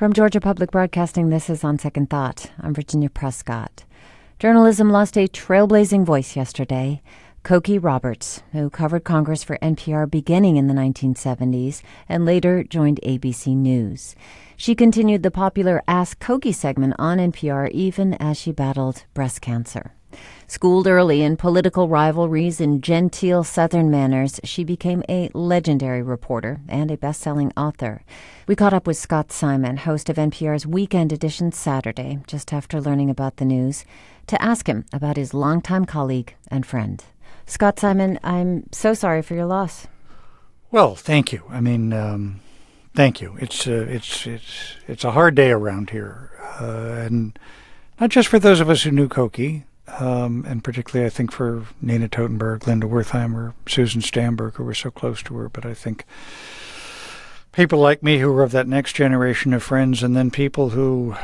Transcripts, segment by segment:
From Georgia Public Broadcasting, this is On Second Thought. I'm Virginia Prescott. Journalism lost a trailblazing voice yesterday. Cokie Roberts, who covered Congress for NPR beginning in the 1970s and later joined ABC News. She continued the popular Ask Cokie segment on NPR even as she battled breast cancer. Schooled early in political rivalries and genteel Southern manners, she became a legendary reporter and a best selling author. We caught up with Scott Simon, host of NPR's Weekend Edition Saturday, just after learning about the news, to ask him about his longtime colleague and friend. Scott Simon, I'm so sorry for your loss. Well, thank you. I mean, um, thank you. It's uh, it's it's it's a hard day around here, uh, and not just for those of us who knew Cokie, um, and particularly I think for Nina Totenberg, Linda Wertheimer, Susan Stamberg, who were so close to her. But I think people like me who were of that next generation of friends, and then people who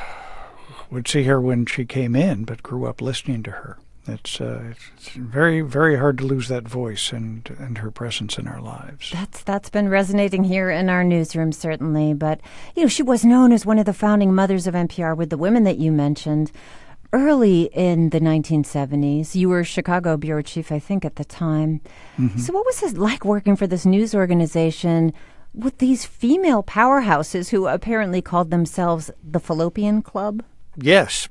would see her when she came in, but grew up listening to her. It's, uh, it's very very hard to lose that voice and and her presence in our lives. That's that's been resonating here in our newsroom certainly, but you know she was known as one of the founding mothers of NPR with the women that you mentioned early in the 1970s. You were Chicago bureau chief, I think, at the time. Mm-hmm. So, what was it like working for this news organization with these female powerhouses who apparently called themselves the Fallopian Club? Yes,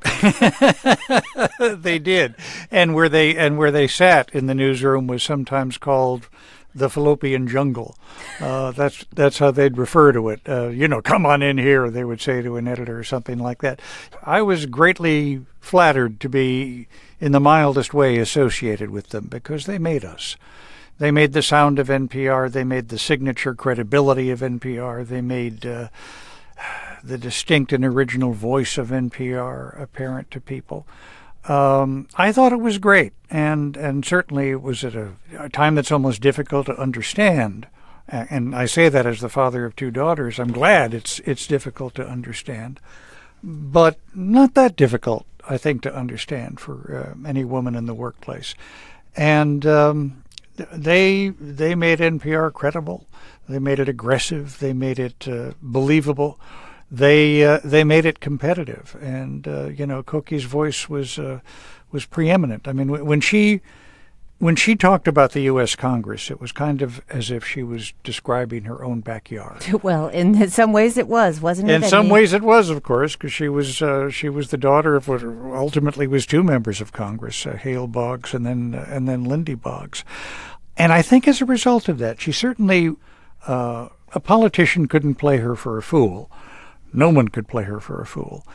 they did, and where they and where they sat in the newsroom was sometimes called the fallopian jungle. Uh, that's that's how they'd refer to it. Uh, you know, come on in here, they would say to an editor or something like that. I was greatly flattered to be, in the mildest way, associated with them because they made us. They made the sound of NPR. They made the signature credibility of NPR. They made uh, the distinct and original voice of NPR apparent to people. Um, I thought it was great, and and certainly it was at a, a, time that's almost difficult to understand. And I say that as the father of two daughters. I'm glad it's it's difficult to understand, but not that difficult, I think, to understand for uh, any woman in the workplace. And um, they they made NPR credible. They made it aggressive. They made it uh, believable they uh, they made it competitive, and uh, you know, Cokie's voice was uh, was preeminent. I mean, when she when she talked about the U.S. Congress, it was kind of as if she was describing her own backyard. Well, in some ways, it was, wasn't it? In some ways, it was, of course, because she was uh, she was the daughter of what ultimately was two members of Congress, uh, Hale Boggs and then uh, and then Lindy Boggs, and I think as a result of that, she certainly uh, a politician couldn't play her for a fool. No one could play her for a fool.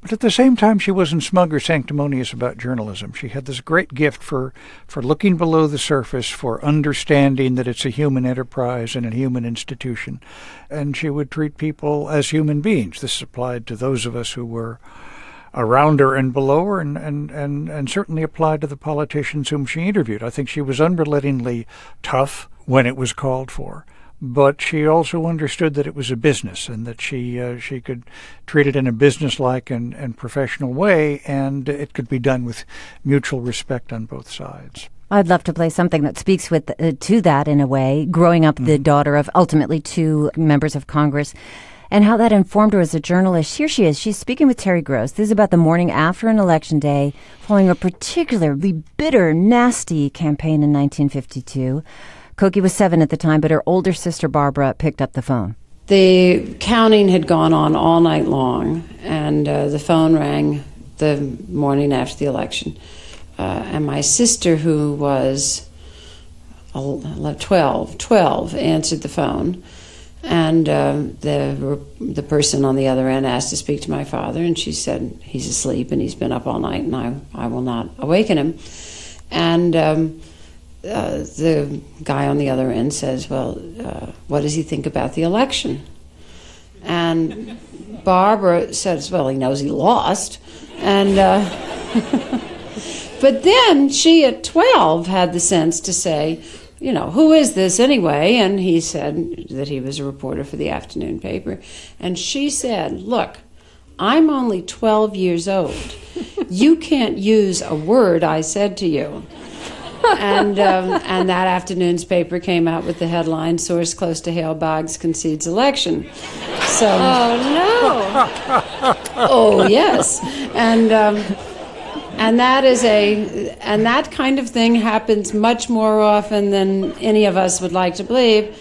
But at the same time, she wasn't smug or sanctimonious about journalism. She had this great gift for, for looking below the surface, for understanding that it's a human enterprise and a human institution. And she would treat people as human beings. This applied to those of us who were around her and below her, and, and, and, and certainly applied to the politicians whom she interviewed. I think she was unrelentingly tough when it was called for but she also understood that it was a business and that she uh, she could treat it in a businesslike and, and professional way, and it could be done with mutual respect on both sides. I'd love to play something that speaks with uh, to that in a way. Growing up, mm-hmm. the daughter of ultimately two members of Congress, and how that informed her as a journalist. Here she is. She's speaking with Terry Gross. This is about the morning after an election day, following a particularly bitter, nasty campaign in 1952. Cokie was seven at the time, but her older sister Barbara picked up the phone. The counting had gone on all night long, and uh, the phone rang the morning after the election. Uh, and my sister, who was 12, 12, answered the phone. And uh, the the person on the other end asked to speak to my father, and she said he's asleep and he's been up all night, and I I will not awaken him. And um, uh, the guy on the other end says, Well, uh, what does he think about the election? And Barbara says, Well, he knows he lost. And, uh, but then she at 12 had the sense to say, you know, who is this anyway? And he said that he was a reporter for the afternoon paper. And she said, Look, I'm only 12 years old. You can't use a word I said to you. And um, and that afternoon's paper came out with the headline "Source close to Hale Boggs concedes election." So, oh no! oh yes, and um, and that is a and that kind of thing happens much more often than any of us would like to believe.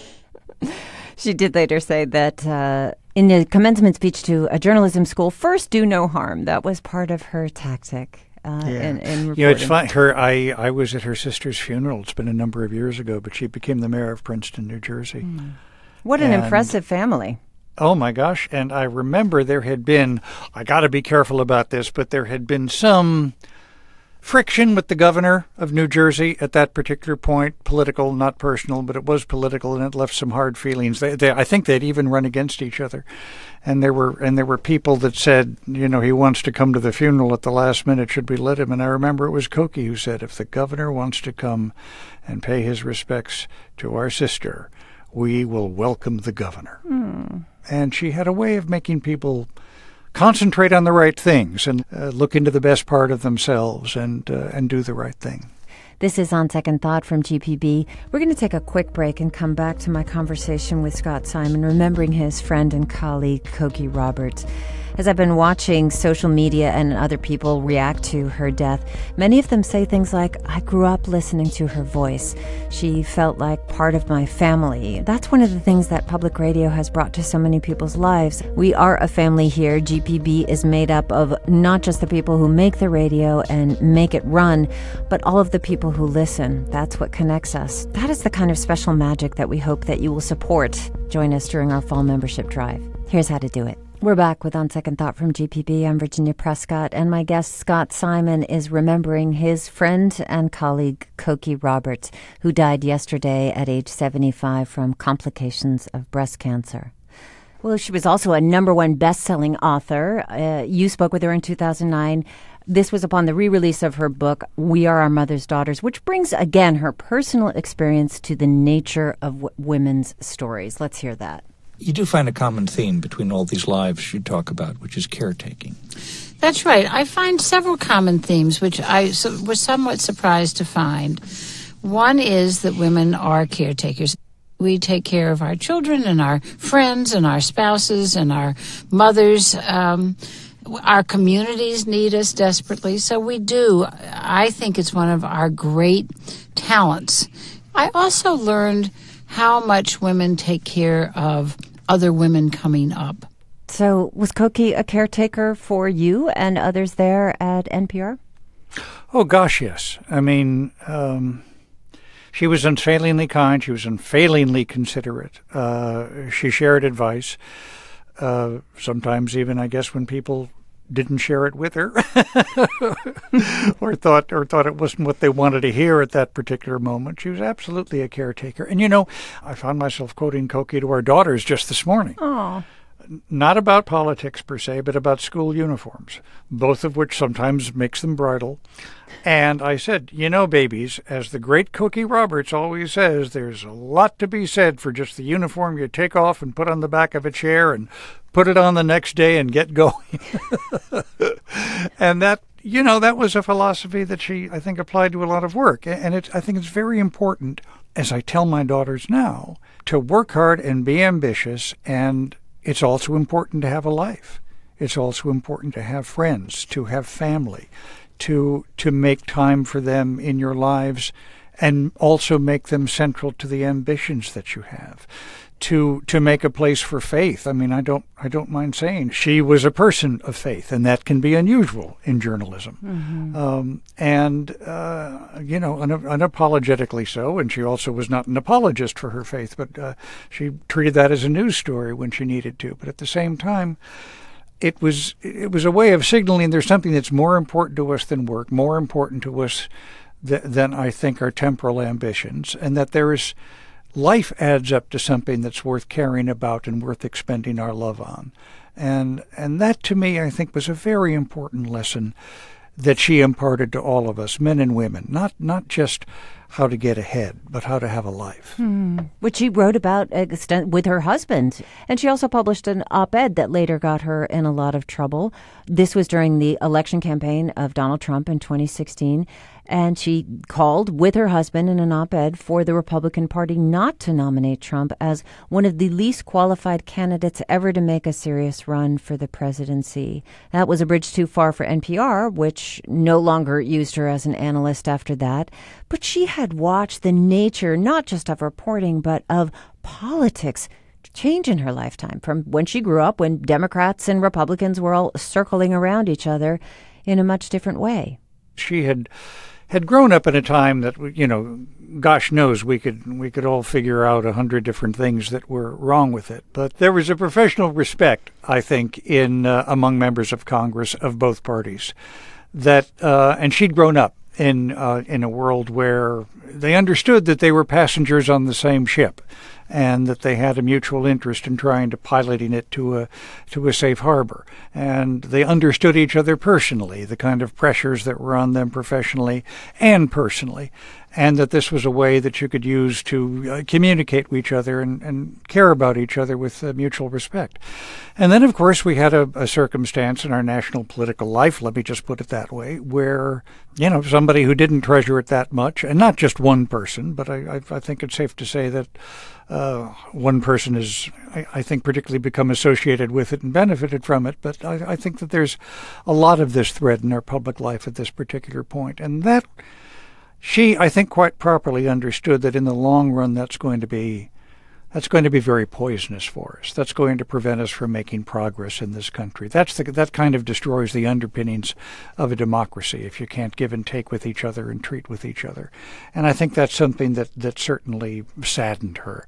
She did later say that. Uh, in the commencement speech to a journalism school, first do no harm. That was part of her tactic. Uh, yeah. in, in you know, it's fun. Her, I, I was at her sister's funeral. It's been a number of years ago, but she became the mayor of Princeton, New Jersey. Mm. What an and, impressive family! Oh my gosh! And I remember there had been. I got to be careful about this, but there had been some friction with the governor of New Jersey at that particular point, political, not personal, but it was political, and it left some hard feelings. They, they, I think they'd even run against each other, and there were and there were people that said, you know, he wants to come to the funeral at the last minute. Should we let him? And I remember it was Cokie who said, if the governor wants to come and pay his respects to our sister, we will welcome the governor. Mm. And she had a way of making people concentrate on the right things and uh, look into the best part of themselves and uh, and do the right thing. This is On Second Thought from GPB. We're going to take a quick break and come back to my conversation with Scott Simon, remembering his friend and colleague, Cokie Roberts. As I've been watching social media and other people react to her death, many of them say things like, I grew up listening to her voice. She felt like part of my family. That's one of the things that public radio has brought to so many people's lives. We are a family here. GPB is made up of not just the people who make the radio and make it run, but all of the people who listen. That's what connects us. That is the kind of special magic that we hope that you will support. Join us during our fall membership drive. Here's how to do it. We're back with On Second Thought from GPB. I'm Virginia Prescott, and my guest Scott Simon is remembering his friend and colleague Cokie Roberts, who died yesterday at age 75 from complications of breast cancer. Well, she was also a number one best selling author. Uh, you spoke with her in 2009. This was upon the re release of her book, We Are Our Mother's Daughters, which brings again her personal experience to the nature of w- women's stories. Let's hear that you do find a common theme between all these lives you talk about, which is caretaking. That's right. I find several common themes, which I was somewhat surprised to find. One is that women are caretakers. We take care of our children and our friends and our spouses and our mothers. Um, our communities need us desperately, so we do. I think it's one of our great talents. I also learned how much women take care of other women coming up. So, was Cokie a caretaker for you and others there at NPR? Oh, gosh, yes. I mean, um, she was unfailingly kind. She was unfailingly considerate. Uh, she shared advice. Uh, sometimes, even I guess, when people didn't share it with her, or thought or thought it wasn't what they wanted to hear at that particular moment. She was absolutely a caretaker. And you know, I found myself quoting Cokie to our daughters just this morning. Oh. Not about politics per se, but about school uniforms, both of which sometimes makes them bridle. And I said, you know, babies, as the great Cokie Roberts always says, there's a lot to be said for just the uniform you take off and put on the back of a chair and put it on the next day and get going. and that, you know, that was a philosophy that she, I think, applied to a lot of work. And it, I think it's very important, as I tell my daughters now, to work hard and be ambitious. And it's also important to have a life. It's also important to have friends, to have family, to to make time for them in your lives and also make them central to the ambitions that you have to to make a place for faith. I mean, I don't I don't mind saying she was a person of faith, and that can be unusual in journalism, mm-hmm. um, and uh, you know, un- unapologetically so. And she also was not an apologist for her faith, but uh, she treated that as a news story when she needed to. But at the same time. It was it was a way of signaling there's something that's more important to us than work, more important to us th- than I think our temporal ambitions, and that there is life adds up to something that's worth caring about and worth expending our love on. And and that to me I think was a very important lesson that she imparted to all of us, men and women, not not just how to get ahead, but how to have a life. Hmm. Which she wrote about with her husband. And she also published an op ed that later got her in a lot of trouble. This was during the election campaign of Donald Trump in 2016. And she called with her husband in an op ed for the Republican Party not to nominate Trump as one of the least qualified candidates ever to make a serious run for the presidency. That was a bridge too far for NPR, which no longer used her as an analyst after that. But she had watched the nature not just of reporting, but of politics change in her lifetime from when she grew up, when Democrats and Republicans were all circling around each other in a much different way. She had had grown up in a time that you know, gosh knows we could we could all figure out a hundred different things that were wrong with it. But there was a professional respect, I think, in uh, among members of Congress of both parties, that uh, and she'd grown up in uh, in a world where they understood that they were passengers on the same ship and that they had a mutual interest in trying to piloting it to a to a safe harbor. And they understood each other personally, the kind of pressures that were on them professionally and personally, and that this was a way that you could use to uh, communicate with each other and, and care about each other with uh, mutual respect. And then, of course, we had a, a circumstance in our national political life, let me just put it that way, where, you know, somebody who didn't treasure it that much, and not just one person, but I, I, I think it's safe to say that uh, one person is, I, I, think, particularly become associated with it and benefited from it. But I, think that there's a lot of this thread in our public life at this particular point, and that she, I think, quite properly understood that in the long run, that's going to be that's going to be very poisonous for us. That's going to prevent us from making progress in this country. That's the, that kind of destroys the underpinnings of a democracy if you can't give and take with each other and treat with each other. And I think that's something that, that certainly saddened her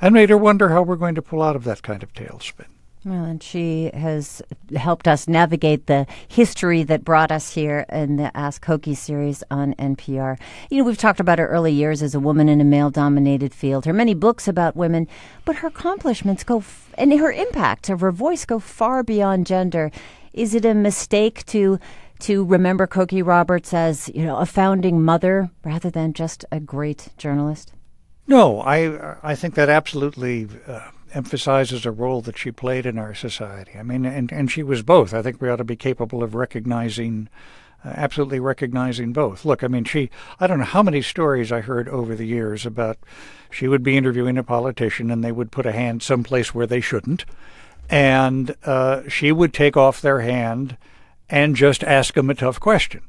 and made her wonder how we're going to pull out of that kind of tailspin. Well, and she has helped us navigate the history that brought us here in the Ask Cokie series on NPR. You know, we've talked about her early years as a woman in a male dominated field, her many books about women, but her accomplishments go, f- and her impact of her voice go far beyond gender. Is it a mistake to to remember Cokie Roberts as, you know, a founding mother rather than just a great journalist? No, I I think that absolutely uh, emphasizes a role that she played in our society. I mean, and, and she was both. I think we ought to be capable of recognizing, uh, absolutely recognizing both. Look, I mean, she, I don't know how many stories I heard over the years about she would be interviewing a politician and they would put a hand someplace where they shouldn't. And uh, she would take off their hand and just ask them a tough question.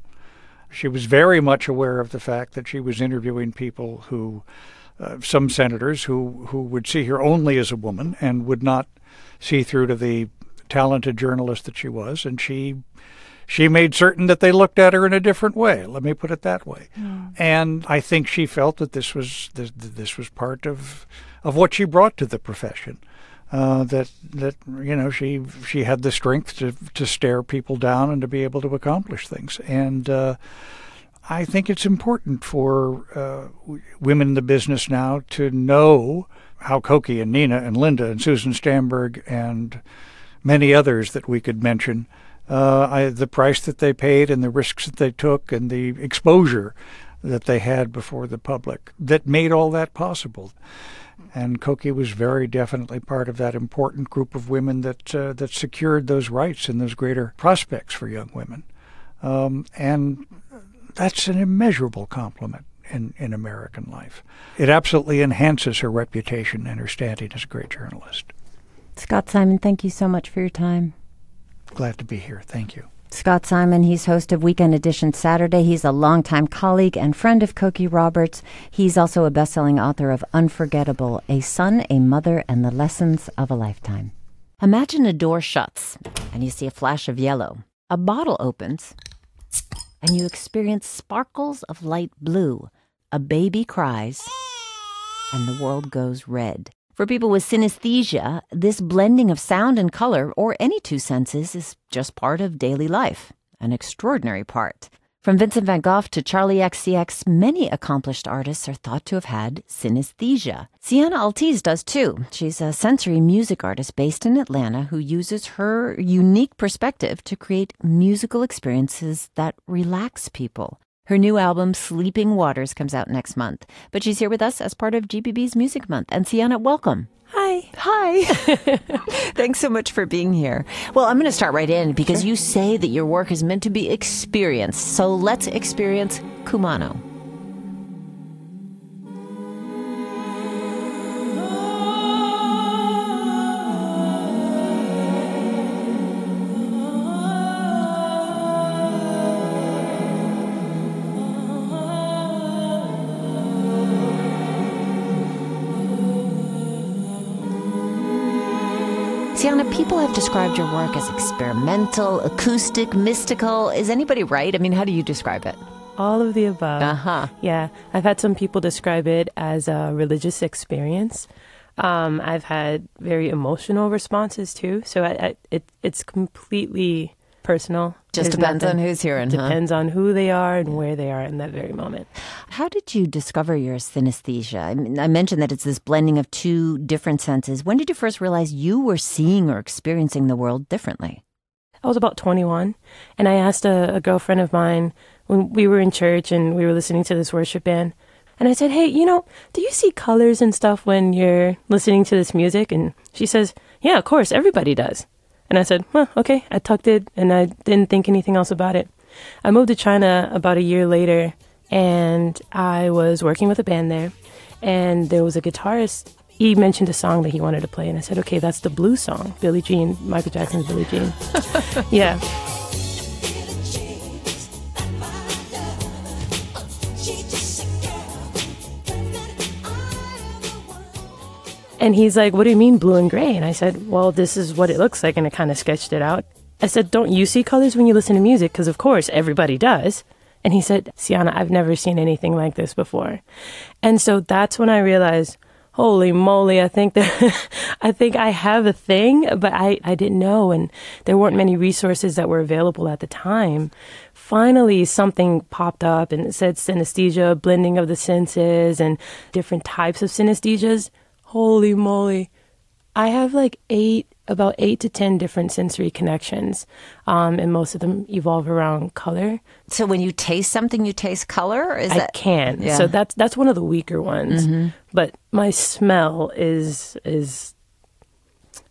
She was very much aware of the fact that she was interviewing people who uh, some senators who, who would see her only as a woman and would not see through to the talented journalist that she was, and she she made certain that they looked at her in a different way. Let me put it that way. Mm. And I think she felt that this was this, this was part of of what she brought to the profession. Uh, that that you know she she had the strength to to stare people down and to be able to accomplish things and. Uh, I think it's important for uh, women in the business now to know how Cokie and Nina and Linda and Susan Stamberg and many others that we could mention, uh, I, the price that they paid and the risks that they took and the exposure that they had before the public that made all that possible. And Cokie was very definitely part of that important group of women that uh, that secured those rights and those greater prospects for young women. Um, and that's an immeasurable compliment in, in American life. It absolutely enhances her reputation and her standing as a great journalist. Scott Simon, thank you so much for your time. Glad to be here. Thank you. Scott Simon, he's host of Weekend Edition Saturday. He's a longtime colleague and friend of Cokie Roberts. He's also a best-selling author of Unforgettable: A Son, a Mother, and the Lessons of a Lifetime. Imagine a door shuts and you see a flash of yellow. A bottle opens and you experience sparkles of light blue. A baby cries, and the world goes red. For people with synesthesia, this blending of sound and color, or any two senses, is just part of daily life, an extraordinary part. From Vincent van Gogh to Charli XCX, many accomplished artists are thought to have had synesthesia. Sienna Altiz does too. She's a sensory music artist based in Atlanta who uses her unique perspective to create musical experiences that relax people. Her new album, Sleeping Waters, comes out next month. But she's here with us as part of GPB's Music Month. And Sienna, welcome. Hi. Hi. Thanks so much for being here. Well, I'm going to start right in because you say that your work is meant to be experienced. So let's experience Kumano. People have described your work as experimental, acoustic, mystical. Is anybody right? I mean, how do you describe it? All of the above. Uh huh. Yeah, I've had some people describe it as a religious experience. Um, I've had very emotional responses too. So I, I, it, it's completely personal. Just There's depends nothing- on who's hearing, huh? Depends on who they are and where they are in that very moment. How did you discover your synesthesia? I, mean, I mentioned that it's this blending of two different senses. When did you first realize you were seeing or experiencing the world differently? I was about 21, and I asked a, a girlfriend of mine when we were in church and we were listening to this worship band. And I said, Hey, you know, do you see colors and stuff when you're listening to this music? And she says, Yeah, of course, everybody does. And I said, Well, okay. I tucked it and I didn't think anything else about it. I moved to China about a year later and I was working with a band there. And there was a guitarist. He mentioned a song that he wanted to play. And I said, Okay, that's the blues song, Billie Jean, Michael Jackson's Billie Jean. yeah. And he's like, What do you mean blue and gray? And I said, Well, this is what it looks like. And I kind of sketched it out. I said, Don't you see colors when you listen to music? Because, of course, everybody does. And he said, Sienna, I've never seen anything like this before. And so that's when I realized, holy moly, I think that I think I have a thing, but I, I didn't know. And there weren't many resources that were available at the time. Finally, something popped up and it said synesthesia, blending of the senses and different types of synesthesias. Holy moly. I have like eight, about eight to 10 different sensory connections, um, and most of them evolve around color. So when you taste something, you taste color? Is I that can. Yeah. So that's that's one of the weaker ones. Mm-hmm. But my smell is is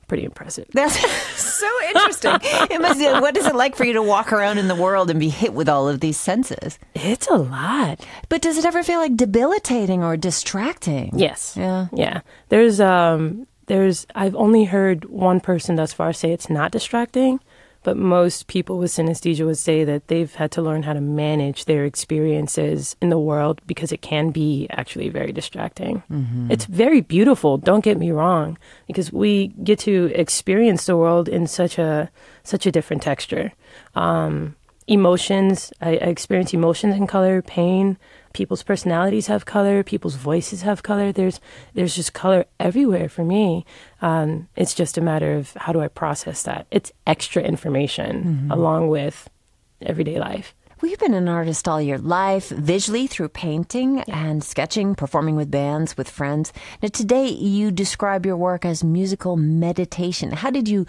pretty impressive. That's so interesting. it must, what is it like for you to walk around in the world and be hit with all of these senses? It's a lot. But does it ever feel like debilitating or distracting? Yes. Yeah. Yeah. There's um there's I've only heard one person thus far say it's not distracting, but most people with synesthesia would say that they've had to learn how to manage their experiences in the world because it can be actually very distracting. It's very beautiful, don't get me wrong, because we get to experience the world in such a such a different texture. Um emotions, I, I experience emotions in color, pain, people's personalities have color, people's voices have color. There's there's just color everywhere for me. Um, it's just a matter of how do I process that. It's extra information along with everyday life. Well, you've been an artist all your life, visually through painting and sketching, performing with bands, with friends. Now, today you describe your work as musical meditation. How did you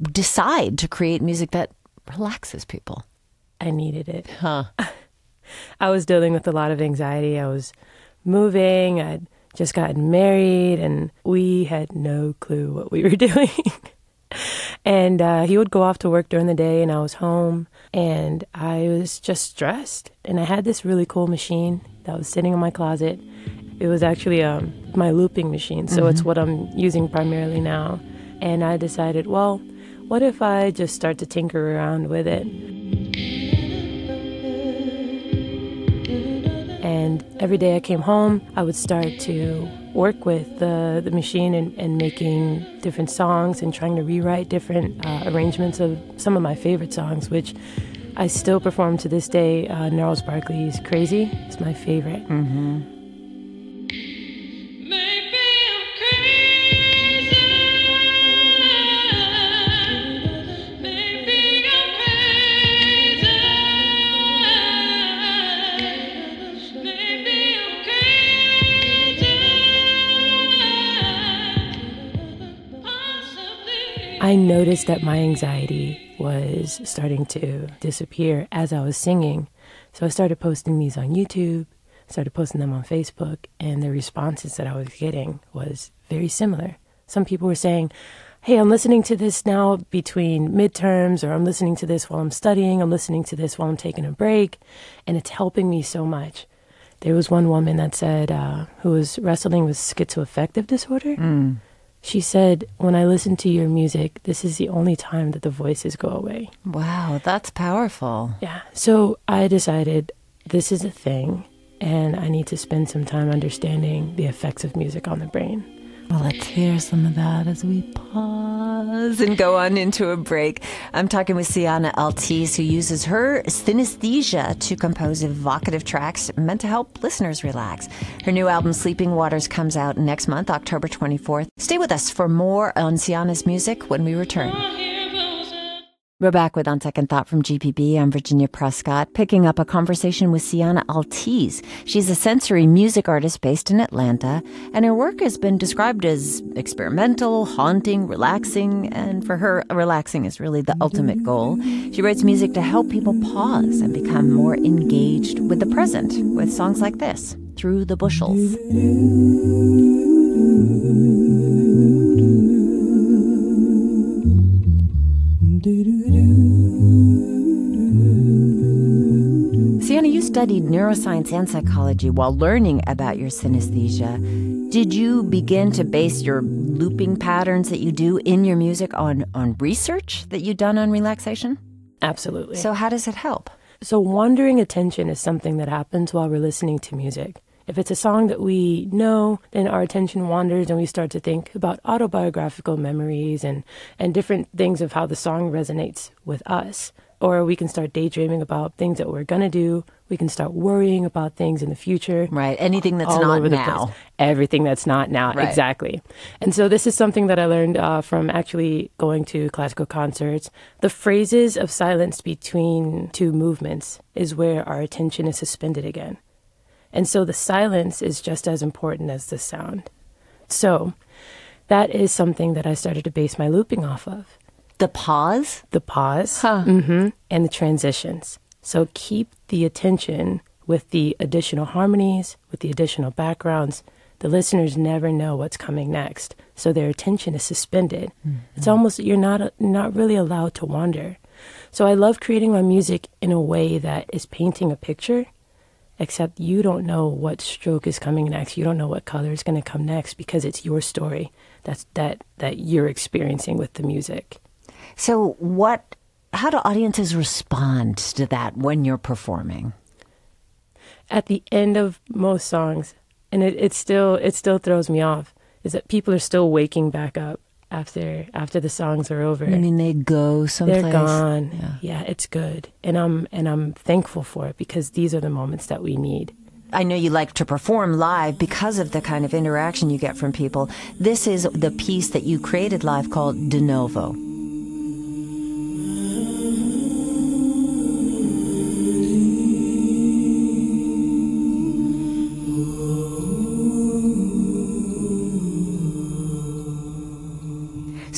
decide to create music that relaxes people? I needed it. Huh. I was dealing with a lot of anxiety. I was moving. I'd just gotten married, and we had no clue what we were doing. and uh, he would go off to work during the day, and I was home, and I was just stressed. And I had this really cool machine that was sitting in my closet. It was actually um, my looping machine, so it's what I'm using primarily now. And I decided, well, what if I just start to tinker around with it? And every day I came home, I would start to work with the, the machine and, and making different songs and trying to rewrite different uh, arrangements of some of my favorite songs, which I still perform to this day. Uh, Gnarls Barkley's Crazy is my favorite. Maybe I noticed that my anxiety was starting to disappear as I was singing. So I started posting these on YouTube, started posting them on Facebook, and the responses that I was getting was very similar. Some people were saying, Hey, I'm listening to this now between midterms, or I'm listening to this while I'm studying, I'm listening to this while I'm taking a break, and it's helping me so much. There was one woman that said, uh, who was wrestling with schizoaffective disorder. She said, When I listen to your music, this is the only time that the voices go away. Wow, that's powerful. Yeah. So I decided this is a thing, and I need to spend some time understanding the effects of music on the brain. Well, let's hear some of that as we pause and go on into a break. I'm talking with Sienna Altiz, who uses her synesthesia to compose evocative tracks meant to help listeners relax. Her new album, Sleeping Waters, comes out next month, October 24th. Stay with us for more on Sienna's music when we return. We're back with On Second Thought from GPB. I'm Virginia Prescott, picking up a conversation with Sienna Altiz. She's a sensory music artist based in Atlanta, and her work has been described as experimental, haunting, relaxing, and for her, relaxing is really the ultimate goal. She writes music to help people pause and become more engaged with the present with songs like this, Through the Bushels. Studied neuroscience and psychology while learning about your synesthesia. Did you begin to base your looping patterns that you do in your music on, on research that you've done on relaxation? Absolutely. So, how does it help? So, wandering attention is something that happens while we're listening to music. If it's a song that we know, then our attention wanders and we start to think about autobiographical memories and, and different things of how the song resonates with us. Or we can start daydreaming about things that we're going to do. We can start worrying about things in the future. Right. Anything that's not now. Everything that's not now. Right. Exactly. And so this is something that I learned uh, from actually going to classical concerts. The phrases of silence between two movements is where our attention is suspended again. And so the silence is just as important as the sound. So that is something that I started to base my looping off of The pause? the pause Huh. mhm, and the transitions. So keep the attention with the additional harmonies, with the additional backgrounds. The listeners never know what's coming next, so their attention is suspended. It's almost you're not not really allowed to wander. So I love creating my music in a way that is painting a picture, except you don't know what stroke is coming next. You don't know what color is going to come next because it's your story that's that that you're experiencing with the music. So, what, how do audiences respond to that when you're performing? at the end of most songs, and it, it still it still throws me off, is that people are still waking back up after after the songs are over. I mean, they go someplace. They're gone. Yeah. Yeah. it's good, and I'm and I'm thankful for it because these are the moments that we need. I know you like to perform live because of the kind of interaction you get from people. This is the piece that you created live called De Novo.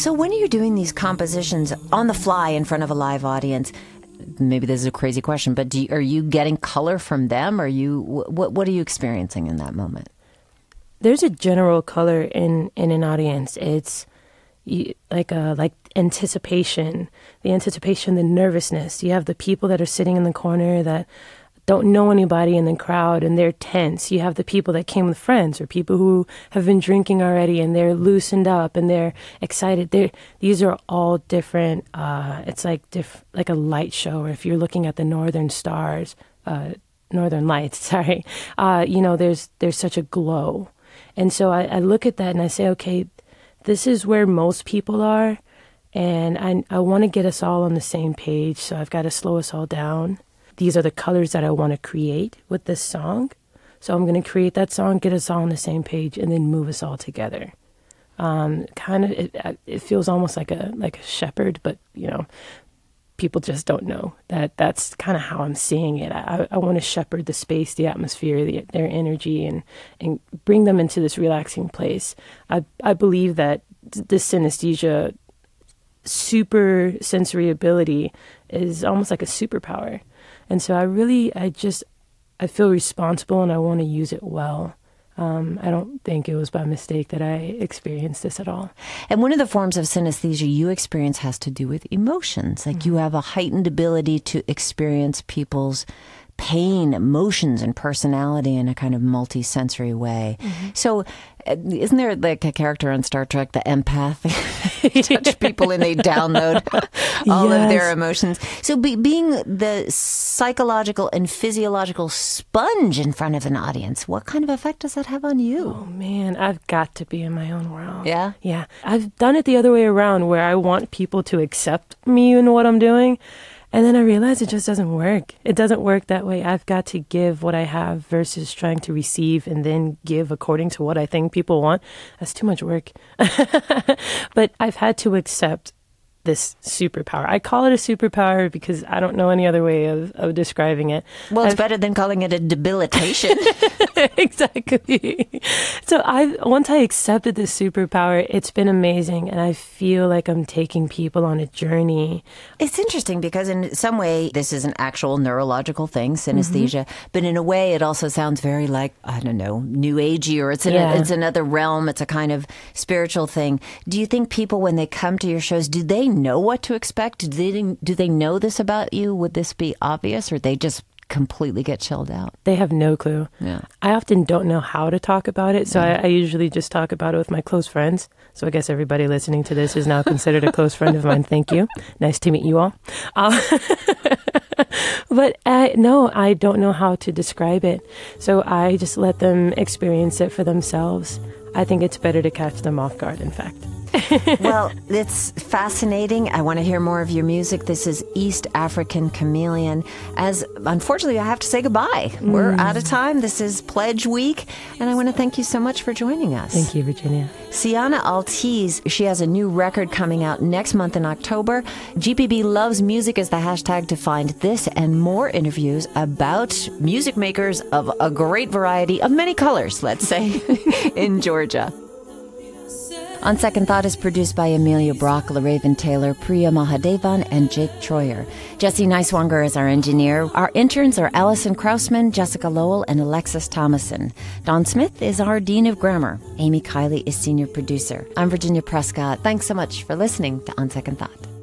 So when are you're doing these compositions on the fly in front of a live audience, maybe this is a crazy question, but you, are you getting color from them? Are you what what are you experiencing in that moment? There's a general color in in an audience. It's you, like a like anticipation, the anticipation, the nervousness. You have the people that are sitting in the corner that don't know anybody in the crowd and they're tense. You have the people that came with friends or people who have been drinking already and they're loosened up and they're excited. They're, these are all different. Uh, it's like diff, like a light show. Or if you're looking at the northern stars, uh, northern lights, sorry, uh, you know, there's there's such a glow, and so I, I look at that and I say, okay, this is where most people are, and I I want to get us all on the same page. So I've got to slow us all down these are the colors that I want to create with this song. So I'm going to create that song, get us all on the same page, and then move us all together. Um, kind of, it, it feels almost like a like a shepherd, but you know, people just don't know that. That's kind of how I'm seeing it. I, I want to shepherd the space, the atmosphere, the, their energy, and and bring them into this relaxing place. I I believe that this synesthesia super sensory ability is almost like a superpower. And so I really, I just, I feel responsible and I want to use it well. Um, I don't think it was by mistake that I experienced this at all. And one of the forms of synesthesia you experience has to do with emotions. Like you have a heightened ability to experience people's pain, emotions, and personality in a kind of multi-sensory way. So, uh, isn't there like a character on Star Trek, the empath? Touch people and they download all of their emotions. So, be, being the psychological and physiological sponge in front of an audience, what kind of effect does that have on you? Oh man, I've got to be in my own world. Yeah? Yeah. I've done it the other way around where I want people to accept me and what I'm doing. And then I realize it just doesn't work. It doesn't work that way. I've got to give what I have versus trying to receive and then give according to what I think people want. That's too much work. but I've had to accept this superpower. I call it a superpower because I don't know any other way of, of describing it. Well, it's I've- better than calling it a debilitation. exactly. So I once I accepted this superpower, it's been amazing and I feel like I'm taking people on a journey. It's interesting because in some way this is an actual neurological thing, synesthesia, Mm-hmm. but in a way it also sounds very like I don't know, new agey or it's in Yeah. it's another realm. It's a kind of spiritual thing. Do you think people when they come to your shows, do they know what to expect? Do they do they know this about you? Would this be obvious, or they just completely get chilled out? They have no clue. Yeah. I often don't know how to talk about it, so I, I usually just talk about it with my close friends. So I guess everybody listening to this is now considered a close friend of mine. Thank you. Nice to meet you all. Uh, but I, no, I don't know how to describe it. So I just let them experience it for themselves. I think it's better to catch them off guard, in fact. well, it's fascinating. I want to hear more of your music. This is East African Chameleon. As unfortunately, I have to say goodbye. We're mm. out of time. This is Pledge Week, and I want to thank you so much for joining us. Thank you, Virginia. Sienna Altiz, she has a new record coming out next month in October. GPB Loves Music is the hashtag to find this and more interviews about music makers of a great variety of many colors, let's say, in Georgia. On Second Thought is produced by Amelia Brock, LaRaven Taylor, Priya Mahadevan, and Jake Troyer. Jesse Neiswanger is our engineer. Our interns are Allison Krausman, Jessica Lowell, and Alexis Thomason. Don Smith is our Dean of Grammar. Amy Kiley is senior producer. I'm Virginia Prescott. Thanks so much for listening to On Second Thought.